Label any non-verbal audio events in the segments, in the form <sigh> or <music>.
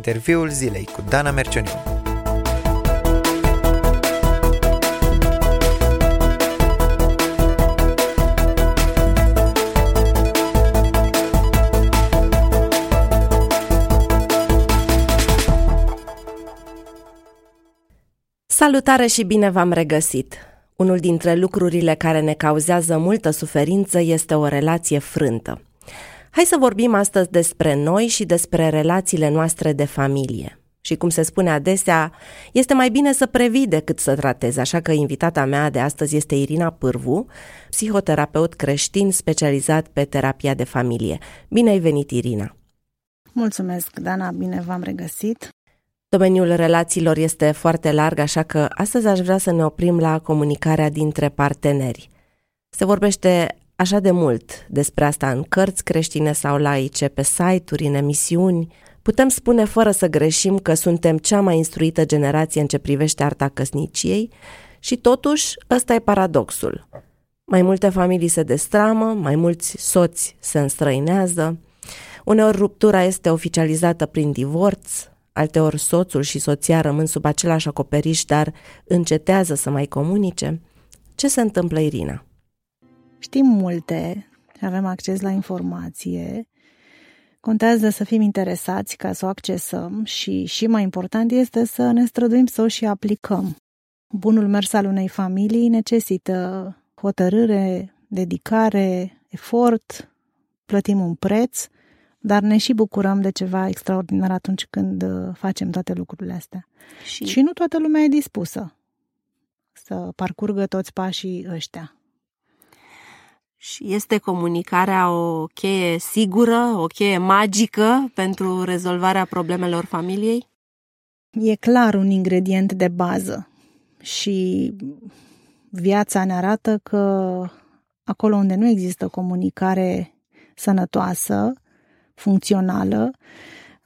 Interviul zilei cu Dana Mercioniu. Salutare și bine v-am regăsit! Unul dintre lucrurile care ne cauzează multă suferință este o relație frântă. Hai să vorbim astăzi despre noi și despre relațiile noastre de familie. Și cum se spune adesea, este mai bine să previi decât să tratezi, așa că invitata mea de astăzi este Irina Pârvu, psihoterapeut creștin specializat pe terapia de familie. Bine ai venit, Irina! Mulțumesc, Dana, bine v-am regăsit! Domeniul relațiilor este foarte larg, așa că astăzi aș vrea să ne oprim la comunicarea dintre parteneri. Se vorbește așa de mult despre asta în cărți creștine sau laice, pe site-uri, în emisiuni. Putem spune fără să greșim că suntem cea mai instruită generație în ce privește arta căsniciei și totuși ăsta e paradoxul. Mai multe familii se destramă, mai mulți soți se înstrăinează, uneori ruptura este oficializată prin divorț, alteori soțul și soția rămân sub același acoperiș, dar încetează să mai comunice. Ce se întâmplă, Irina? Știm multe, avem acces la informație, contează să fim interesați ca să o accesăm și, și mai important este să ne străduim să o și aplicăm. Bunul mers al unei familii necesită hotărâre, dedicare, efort, plătim un preț, dar ne și bucurăm de ceva extraordinar atunci când uh, facem toate lucrurile astea. Și, și nu toată lumea e dispusă să parcurgă toți pașii ăștia. Și este comunicarea o cheie sigură, o cheie magică pentru rezolvarea problemelor familiei? E clar un ingredient de bază și viața ne arată că acolo unde nu există comunicare sănătoasă, funcțională,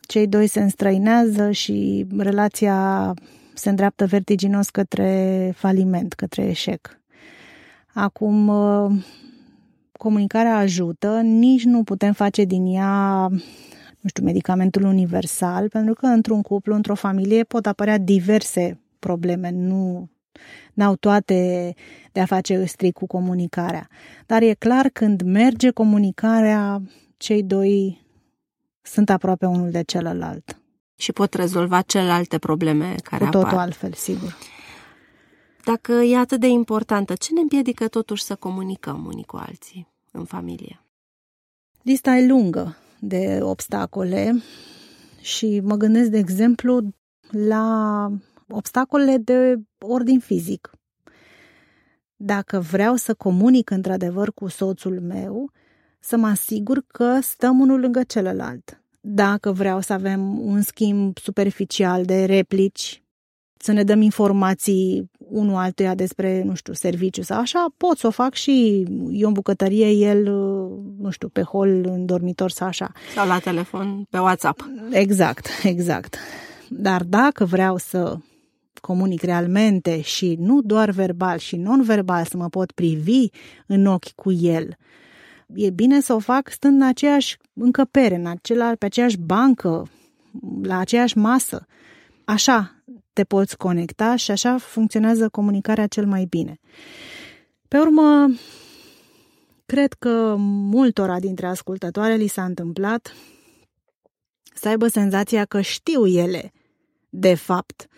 cei doi se înstrăinează și relația se îndreaptă vertiginos către faliment, către eșec. Acum, comunicarea ajută, nici nu putem face din ea nu știu, medicamentul universal, pentru că într-un cuplu, într-o familie pot apărea diverse probleme, nu n-au toate de a face strict cu comunicarea. Dar e clar când merge comunicarea, cei doi sunt aproape unul de celălalt. Și pot rezolva celelalte probleme care Cu totul apar. altfel, sigur. Dacă e atât de importantă, ce ne împiedică totuși să comunicăm unii cu alții în familie? Lista e lungă de obstacole și mă gândesc, de exemplu, la obstacole de ordin fizic. Dacă vreau să comunic într-adevăr cu soțul meu, să mă asigur că stăm unul lângă celălalt. Dacă vreau să avem un schimb superficial de replici, să ne dăm informații unul altuia despre, nu știu, serviciu sau așa, pot să o fac și eu în bucătărie, el, nu știu, pe hol, în dormitor sau așa. Sau la telefon, pe WhatsApp. Exact, exact. Dar dacă vreau să comunic realmente și nu doar verbal și non-verbal, să mă pot privi în ochi cu el, e bine să o fac stând în aceeași încăpere, în acela, pe aceeași bancă, la aceeași masă. Așa te poți conecta și așa funcționează comunicarea cel mai bine. Pe urmă, cred că multora dintre ascultătoare li s-a întâmplat să aibă senzația că știu ele, de fapt,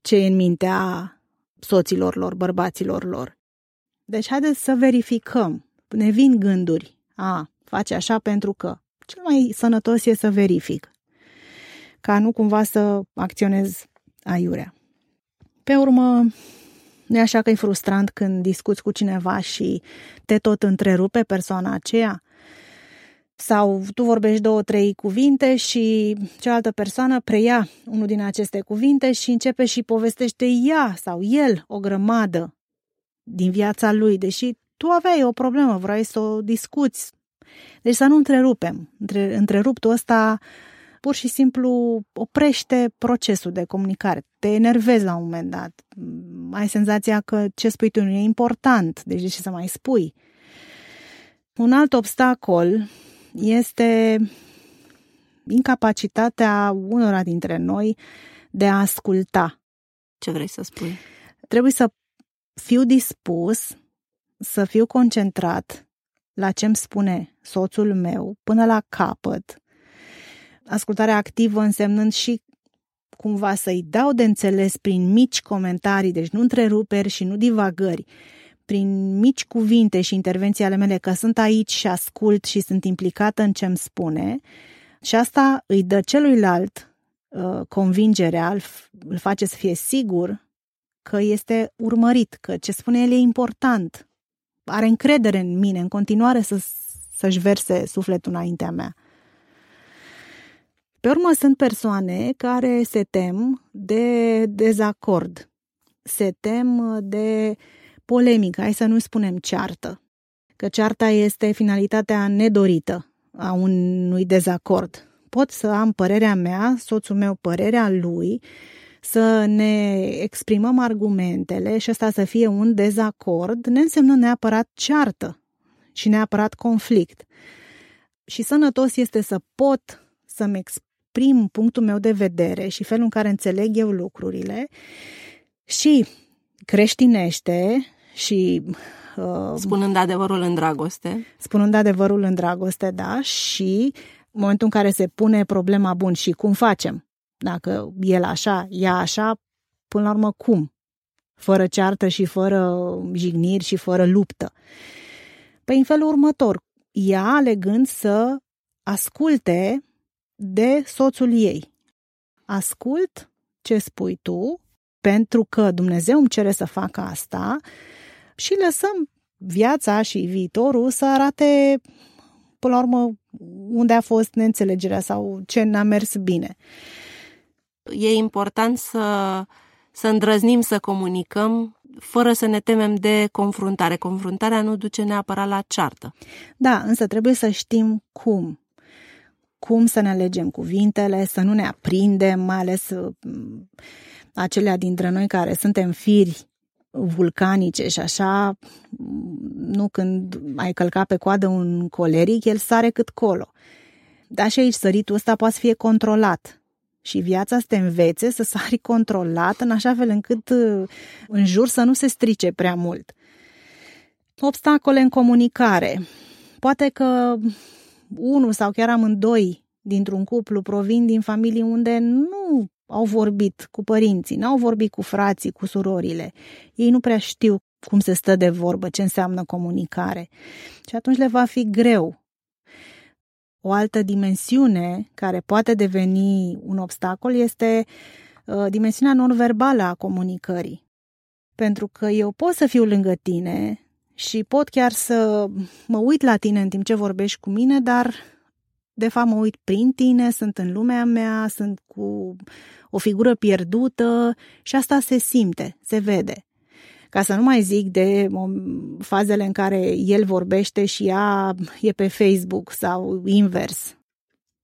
ce e în mintea soților lor, bărbaților lor. Deci haideți să verificăm. Ne vin gânduri. A, face așa pentru că. Cel mai sănătos e să verific. Ca nu cumva să acționez aiurea. Pe urmă, nu e așa că e frustrant când discuți cu cineva și te tot întrerupe persoana aceea? Sau tu vorbești două, trei cuvinte și cealaltă persoană preia unul din aceste cuvinte și începe și povestește ea sau el o grămadă din viața lui, deși tu aveai o problemă, vrei să o discuți. Deci să nu întrerupem. Între, întreruptul ăsta pur și simplu oprește procesul de comunicare. Te enervezi la un moment dat. Ai senzația că ce spui tu nu e important, deci de ce să mai spui? Un alt obstacol este incapacitatea unora dintre noi de a asculta. Ce vrei să spui? Trebuie să fiu dispus, să fiu concentrat la ce îmi spune soțul meu până la capăt. Ascultarea activă însemnând și cumva să-i dau de înțeles prin mici comentarii, deci nu întreruperi și nu divagări, prin mici cuvinte și intervenții ale mele că sunt aici și ascult și sunt implicată în ce îmi spune și asta îi dă celuilalt uh, convingerea, îl, îl face să fie sigur că este urmărit, că ce spune el e important, are încredere în mine, în continuare să, să-și verse sufletul înaintea mea. Pe urmă sunt persoane care se tem de dezacord, se tem de polemică, hai să nu spunem ceartă, că cearta este finalitatea nedorită a unui dezacord. Pot să am părerea mea, soțul meu părerea lui, să ne exprimăm argumentele și asta să fie un dezacord, ne însemnă neapărat ceartă și neapărat conflict. Și sănătos este să pot să-mi exprim punctul meu de vedere și felul în care înțeleg eu lucrurile și creștinește și uh, spunând adevărul în dragoste. Spunând adevărul în dragoste, da, și în momentul în care se pune problema bun și cum facem. Dacă el așa, ea așa, până la urmă cum? Fără ceartă și fără jigniri și fără luptă. Păi în felul următor, ea alegând să asculte de soțul ei. Ascult ce spui tu, pentru că Dumnezeu îmi cere să fac asta și lăsăm viața și viitorul să arate până la urmă unde a fost neînțelegerea sau ce n-a mers bine. E important să, să îndrăznim să comunicăm fără să ne temem de confruntare. Confruntarea nu duce neapărat la ceartă. Da, însă trebuie să știm cum. Cum să ne alegem cuvintele, să nu ne aprindem, mai ales mm, acelea dintre noi care suntem firi vulcanice și așa, nu când ai călcat pe coadă un coleric, el sare cât colo. Dar și aici săritul ăsta poate să fie controlat. Și viața să te învețe să sari controlat în așa fel încât în jur să nu se strice prea mult. Obstacole în comunicare. Poate că unul sau chiar amândoi dintr-un cuplu provin din familii unde nu au vorbit cu părinții, n-au vorbit cu frații, cu surorile. Ei nu prea știu cum se stă de vorbă, ce înseamnă comunicare. Și atunci le va fi greu. O altă dimensiune care poate deveni un obstacol este uh, dimensiunea non-verbală a comunicării. Pentru că eu pot să fiu lângă tine și pot chiar să mă uit la tine în timp ce vorbești cu mine, dar de fapt mă uit prin tine, sunt în lumea mea, sunt cu o figură pierdută și asta se simte, se vede. Ca să nu mai zic de fazele în care el vorbește și ea e pe Facebook sau invers.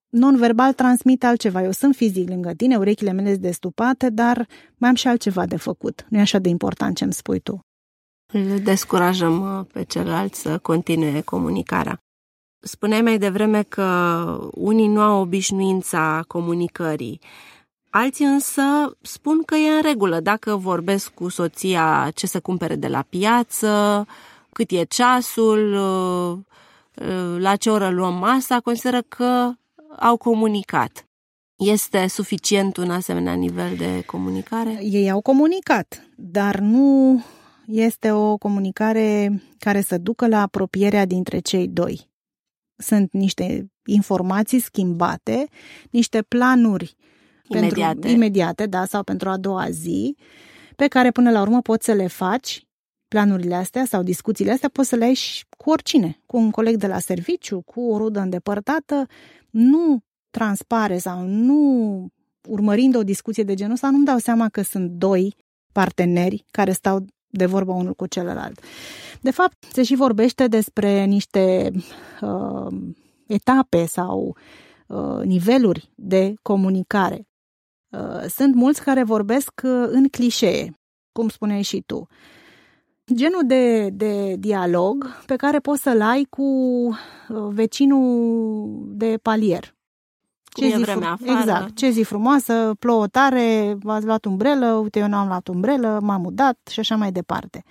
Non-verbal transmit altceva. Eu sunt fizic lângă tine, urechile mele sunt destupate, dar mai am și altceva de făcut. Nu e așa de important ce îmi spui tu. Îl descurajăm uh, pe celălalt să continue comunicarea. Spuneai mai devreme că unii nu au obișnuința comunicării. Alții însă spun că e în regulă dacă vorbesc cu soția ce să cumpere de la piață, cât e ceasul, uh, uh, la ce oră luăm masa, consideră că au comunicat. Este suficient un asemenea nivel de comunicare? Ei au comunicat, dar nu este o comunicare care să ducă la apropierea dintre cei doi. Sunt niște informații schimbate, niște planuri imediate. Pentru, imediate, da, sau pentru a doua zi, pe care până la urmă poți să le faci, planurile astea sau discuțiile astea, poți să le ai și cu oricine, cu un coleg de la serviciu, cu o rudă îndepărtată, nu transpare sau nu urmărind o discuție de genul ăsta, nu-mi dau seama că sunt doi parteneri care stau de vorbă unul cu celălalt. De fapt, se și vorbește despre niște uh, etape sau uh, niveluri de comunicare. Uh, sunt mulți care vorbesc uh, în clișee, cum spuneai și tu. Genul de, de dialog pe care poți să-l ai cu uh, vecinul de palier. Cum ce e vremea fru- afară. Exact, ce zi frumoasă, plouă tare, ați luat umbrelă, uite eu nu am luat umbrelă, m-am mudat și așa mai departe.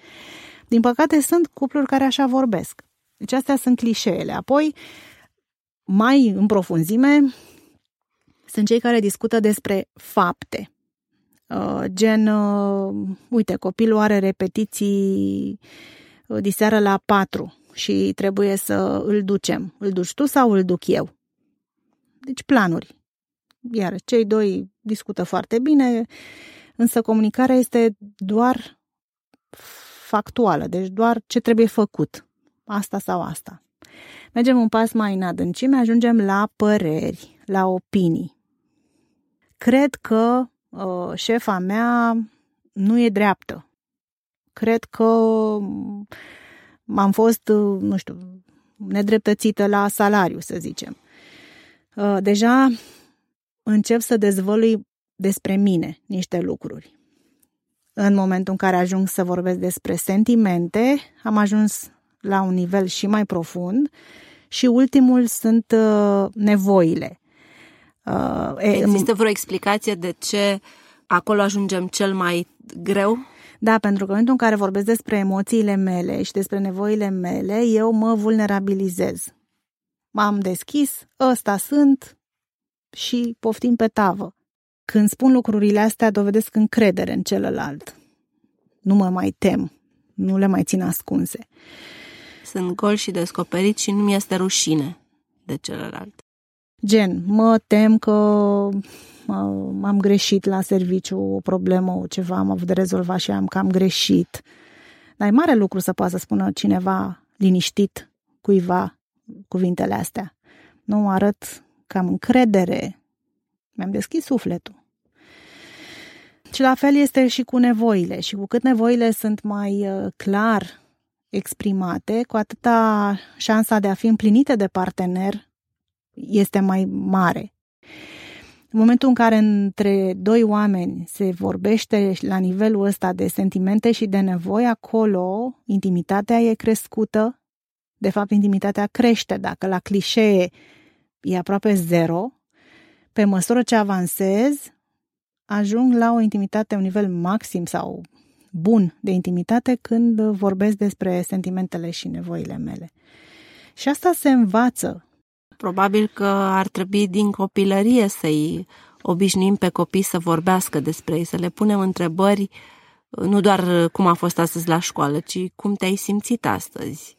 Din păcate sunt cupluri care așa vorbesc. Deci astea sunt clișeele. Apoi, mai în profunzime, sunt cei care discută despre fapte. Uh, gen, uh, uite, copilul are repetiții uh, diseară la patru și trebuie să îl ducem. Îl duci tu sau îl duc eu? Deci planuri. Iar cei doi discută foarte bine, însă comunicarea este doar factuală, deci doar ce trebuie făcut. Asta sau asta. Mergem un pas mai în adâncime, ajungem la păreri, la opinii. Cred că uh, șefa mea nu e dreaptă. Cred că am fost, uh, nu știu, nedreptățită la salariu, să zicem. Uh, deja încep să dezvălui despre mine niște lucruri. În momentul în care ajung să vorbesc despre sentimente, am ajuns la un nivel și mai profund și ultimul sunt uh, nevoile. Uh, Există vreo explicație de ce acolo ajungem cel mai greu? Da, pentru că în momentul în care vorbesc despre emoțiile mele și despre nevoile mele, eu mă vulnerabilizez. M-am deschis, ăsta sunt și poftim pe tavă. Când spun lucrurile astea, dovedesc încredere în celălalt. Nu mă mai tem, nu le mai țin ascunse. Sunt gol și descoperit și nu mi este rușine de celălalt. Gen, mă tem că am greșit la serviciu, o problemă, o ceva, am avut de rezolvat și am cam greșit. Dar e mare lucru să poată să spună cineva liniștit cuiva cuvintele astea. Nu arăt că am încredere, mi-am deschis sufletul. Și la fel este și cu nevoile. Și cu cât nevoile sunt mai uh, clar exprimate, cu atâta șansa de a fi împlinite de partener este mai mare. În momentul în care între doi oameni se vorbește la nivelul ăsta de sentimente și de nevoi, acolo intimitatea e crescută. De fapt, intimitatea crește. Dacă la clișee e aproape zero, pe măsură ce avansez, ajung la o intimitate, un nivel maxim sau bun de intimitate când vorbesc despre sentimentele și nevoile mele. Și asta se învață Probabil că ar trebui din copilărie să-i obișnuim pe copii să vorbească despre ei, să le punem întrebări, nu doar cum a fost astăzi la școală, ci cum te-ai simțit astăzi.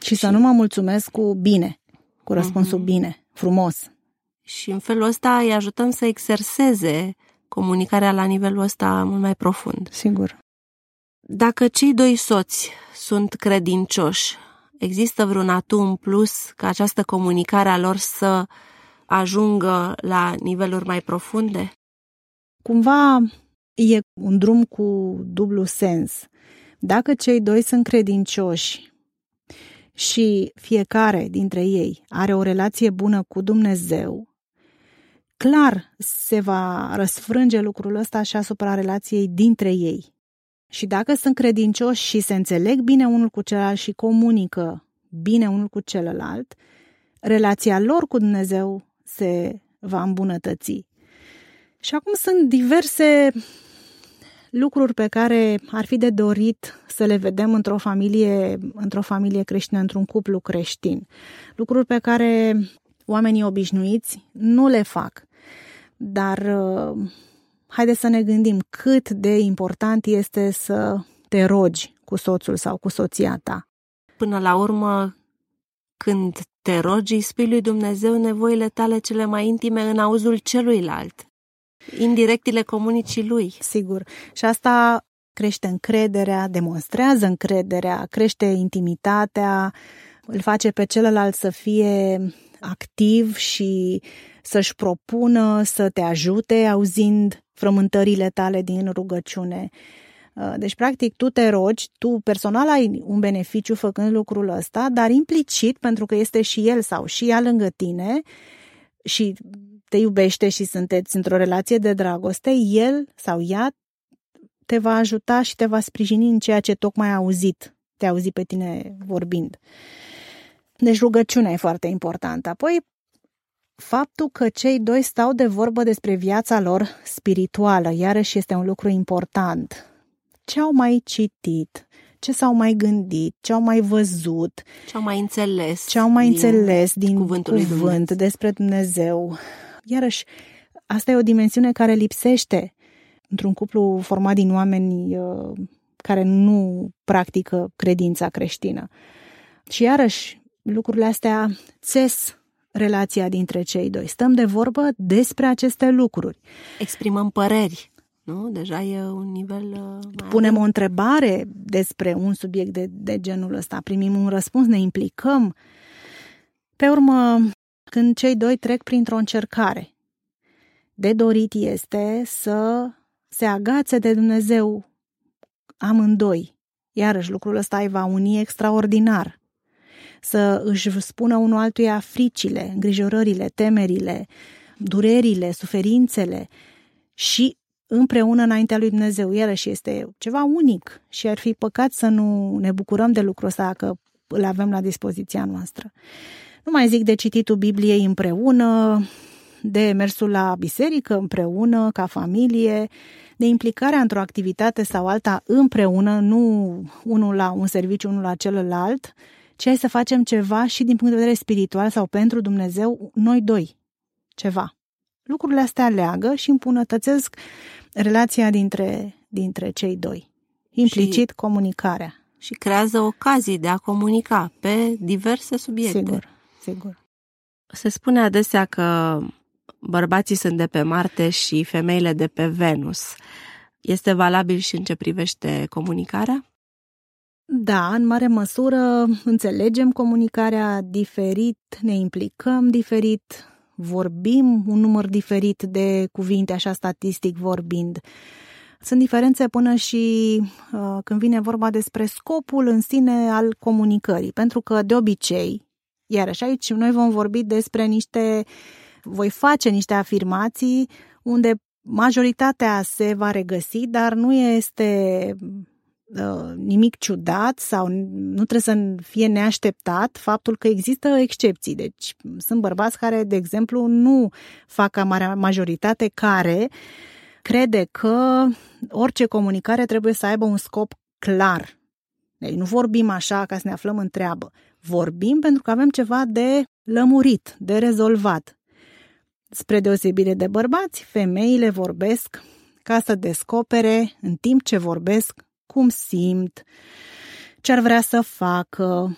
Și, și... să nu mă mulțumesc cu bine, cu răspunsul uh-huh. bine, frumos. Și în felul ăsta îi ajutăm să exerseze comunicarea la nivelul ăsta mult mai profund. Sigur. Dacă cei doi soți sunt credincioși, Există vreun atu în plus ca această comunicare a lor să ajungă la niveluri mai profunde? Cumva e un drum cu dublu sens. Dacă cei doi sunt credincioși și fiecare dintre ei are o relație bună cu Dumnezeu, clar se va răsfrânge lucrul ăsta și asupra relației dintre ei. Și dacă sunt credincioși și se înțeleg bine unul cu celălalt și comunică bine unul cu celălalt, relația lor cu Dumnezeu se va îmbunătăți. Și acum sunt diverse lucruri pe care ar fi de dorit să le vedem într-o familie, într-o familie creștină, într-un cuplu creștin. Lucruri pe care oamenii obișnuiți nu le fac. Dar uh, haideți să ne gândim cât de important este să te rogi cu soțul sau cu soția ta. Până la urmă, când te rogi, îi spui lui Dumnezeu nevoile tale cele mai intime în auzul celuilalt. Indirect le comunici lui. Sigur. Și asta crește încrederea, demonstrează încrederea, crește intimitatea, îl face pe celălalt să fie activ și să-și propună să te ajute auzind frământările tale din rugăciune. Uh, deci, practic, tu te rogi, tu personal ai un beneficiu făcând lucrul ăsta, dar implicit, pentru că este și el sau și ea lângă tine și te iubește și sunteți într-o relație de dragoste, el sau ea te va ajuta și te va sprijini în ceea ce tocmai a auzit, te-a auzit pe tine vorbind. Deci rugăciunea e foarte importantă. Apoi, faptul că cei doi stau de vorbă despre viața lor spirituală, iarăși este un lucru important. Ce au mai citit, ce s-au mai gândit, ce au mai văzut, ce au mai înțeles, ce au mai din înțeles din cuvântul cuvânt despre Dumnezeu. Iarăși, asta e o dimensiune care lipsește într-un cuplu format din oameni uh, care nu practică credința creștină. Și iarăși, lucrurile astea țes relația dintre cei doi. Stăm de vorbă despre aceste lucruri. Exprimăm păreri. Nu? Deja e un nivel uh, mai Punem adem. o întrebare despre un subiect de, de genul ăsta, primim un răspuns, ne implicăm. Pe urmă, când cei doi trec printr-o încercare, de dorit este să se agațe de Dumnezeu amândoi. Iarăși lucrul ăsta îi va uni extraordinar. Să își spună unul altuia fricile, îngrijorările, temerile, durerile, suferințele și împreună înaintea lui Dumnezeu. Iarăși este ceva unic și ar fi păcat să nu ne bucurăm de lucrul ăsta că îl avem la dispoziția noastră. Nu mai zic de cititul Bibliei împreună, de mersul la biserică împreună, ca familie, de implicarea într-o activitate sau alta împreună, nu unul la un serviciu, unul la celălalt, ci hai să facem ceva și din punct de vedere spiritual sau pentru Dumnezeu, noi doi, ceva. Lucrurile astea leagă și împunătățesc relația dintre, dintre cei doi. Implicit și, comunicarea. Și creează ocazii de a comunica pe diverse subiecte. Sigur, sigur. Se spune adesea că bărbații sunt de pe Marte și femeile de pe Venus. Este valabil și în ce privește comunicarea? Da, în mare măsură înțelegem comunicarea diferit, ne implicăm diferit, vorbim un număr diferit de cuvinte, așa statistic vorbind. Sunt diferențe până și uh, când vine vorba despre scopul în sine al comunicării, pentru că de obicei, iarăși aici noi vom vorbi despre niște, voi face niște afirmații unde majoritatea se va regăsi, dar nu este Uh, nimic ciudat sau nu trebuie să fie neașteptat faptul că există excepții. Deci sunt bărbați care, de exemplu, nu fac ca marea majoritate care crede că orice comunicare trebuie să aibă un scop clar. Deci nu vorbim așa ca să ne aflăm în treabă. Vorbim pentru că avem ceva de lămurit, de rezolvat. Spre deosebire de bărbați, femeile vorbesc ca să descopere, în timp ce vorbesc, cum simt, ce ar vrea să facă.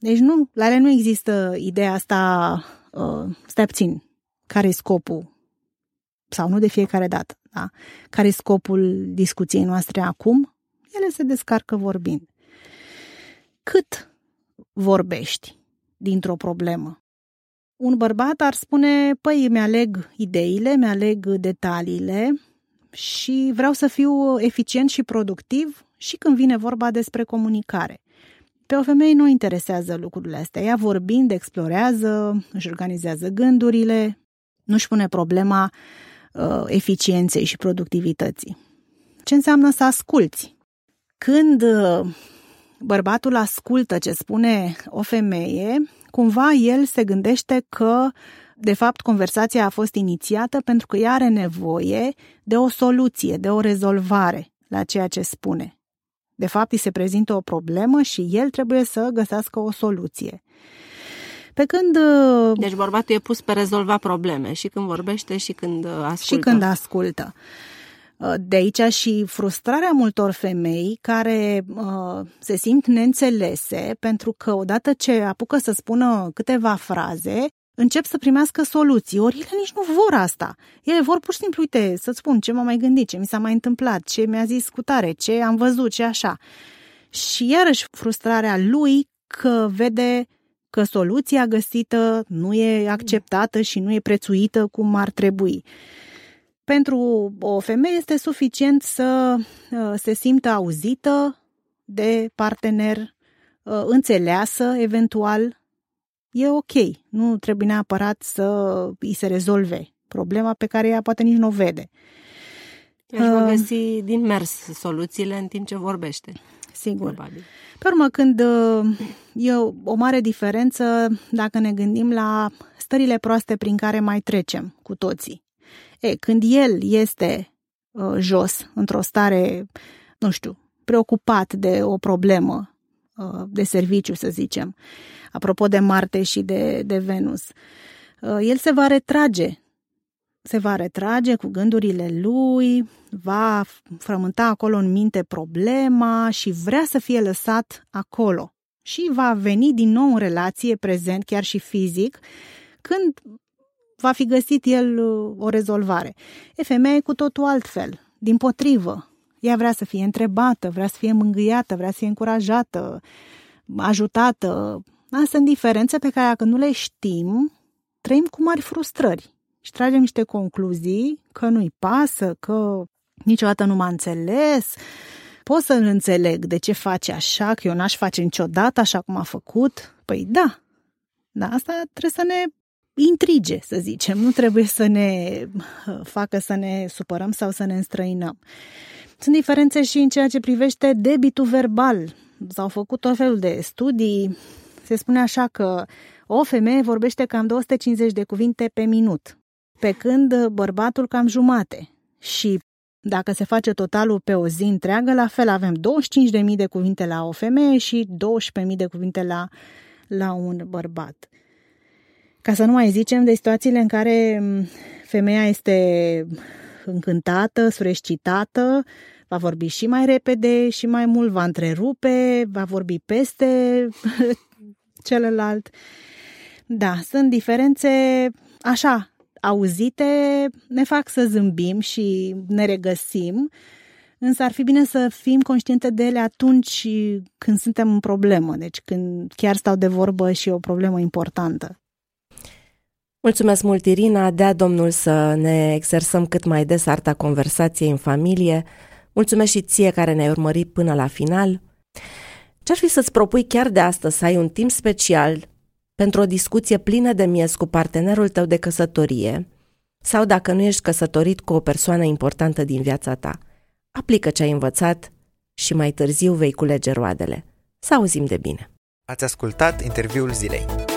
Deci nu, la ele nu există ideea asta, uh, stai puțin, care e scopul? Sau nu de fiecare dată, da? Care e scopul discuției noastre acum? Ele se descarcă vorbind. Cât vorbești dintr-o problemă? Un bărbat ar spune, păi, mi-aleg ideile, mi-aleg detaliile și vreau să fiu eficient și productiv și când vine vorba despre comunicare. Pe o femeie nu interesează lucrurile astea. Ea vorbind, explorează, își organizează gândurile, nu-și pune problema uh, eficienței și productivității. Ce înseamnă să asculți? Când uh, bărbatul ascultă ce spune o femeie, cumva el se gândește că de fapt, conversația a fost inițiată pentru că ea are nevoie de o soluție, de o rezolvare la ceea ce spune. De fapt, îi se prezintă o problemă și el trebuie să găsească o soluție. Pe când... Uh, deci bărbatul e pus pe rezolva probleme și când vorbește și când uh, ascultă. Și când ascultă. Uh, de aici și frustrarea multor femei care uh, se simt neînțelese pentru că odată ce apucă să spună câteva fraze, încep să primească soluții. Ori ele nici nu vor asta. Ele vor pur și simplu, uite, să-ți spun ce m-am mai gândit, ce mi s-a mai întâmplat, ce mi-a zis cu tare, ce am văzut, ce așa. Și iarăși frustrarea lui că vede că soluția găsită nu e acceptată și nu e prețuită cum ar trebui. Pentru o femeie este suficient să uh, se simtă auzită de partener, uh, înțeleasă eventual e ok. Nu trebuie neapărat să îi se rezolve problema pe care ea poate nici nu o vede. Deci uh, va găsi din mers soluțiile în timp ce vorbește. Sigur. Probabil. Pe urmă, când uh, e o mare diferență dacă ne gândim la stările proaste prin care mai trecem cu toții. E, când el este uh, jos, într-o stare, nu știu, preocupat de o problemă uh, de serviciu, să zicem, apropo de Marte și de, de Venus, uh, el se va retrage se va retrage cu gândurile lui, va frământa acolo în minte problema și vrea să fie lăsat acolo. Și va veni din nou în relație prezent, chiar și fizic, când va fi găsit el uh, o rezolvare. E femeie cu totul altfel, din potrivă. Ea vrea să fie întrebată, vrea să fie mângâiată, vrea să fie încurajată, ajutată. Astea sunt diferențe pe care dacă nu le știm, trăim cu mari frustrări și tragem niște concluzii că nu-i pasă, că niciodată nu m-a înțeles, pot să-l înțeleg de ce face așa, că eu n-aș face niciodată așa cum a făcut. Păi da, da, asta trebuie să ne intrige, să zicem. Nu trebuie să ne facă să ne supărăm sau să ne înstrăinăm. Sunt diferențe și în ceea ce privește debitul verbal. S-au făcut tot felul de studii. Se spune așa că o femeie vorbește cam 250 de cuvinte pe minut pe când bărbatul cam jumate. Și dacă se face totalul pe o zi întreagă, la fel avem 25.000 de cuvinte la o femeie și 12.000 de cuvinte la, la un bărbat. Ca să nu mai zicem de situațiile în care femeia este încântată, surescitată, va vorbi și mai repede și mai mult, va întrerupe, va vorbi peste <laughs> celălalt. Da, sunt diferențe așa, auzite ne fac să zâmbim și ne regăsim, însă ar fi bine să fim conștiente de ele atunci când suntem în problemă, deci când chiar stau de vorbă și e o problemă importantă. Mulțumesc mult, Irina. Dea Domnul să ne exersăm cât mai des arta conversației în familie. Mulțumesc și ție care ne-ai urmărit până la final. Ce-ar fi să-ți propui chiar de astăzi să ai un timp special pentru o discuție plină de miez cu partenerul tău de căsătorie sau dacă nu ești căsătorit cu o persoană importantă din viața ta. Aplică ce ai învățat și mai târziu vei culege roadele. Să auzim de bine! Ați ascultat interviul zilei.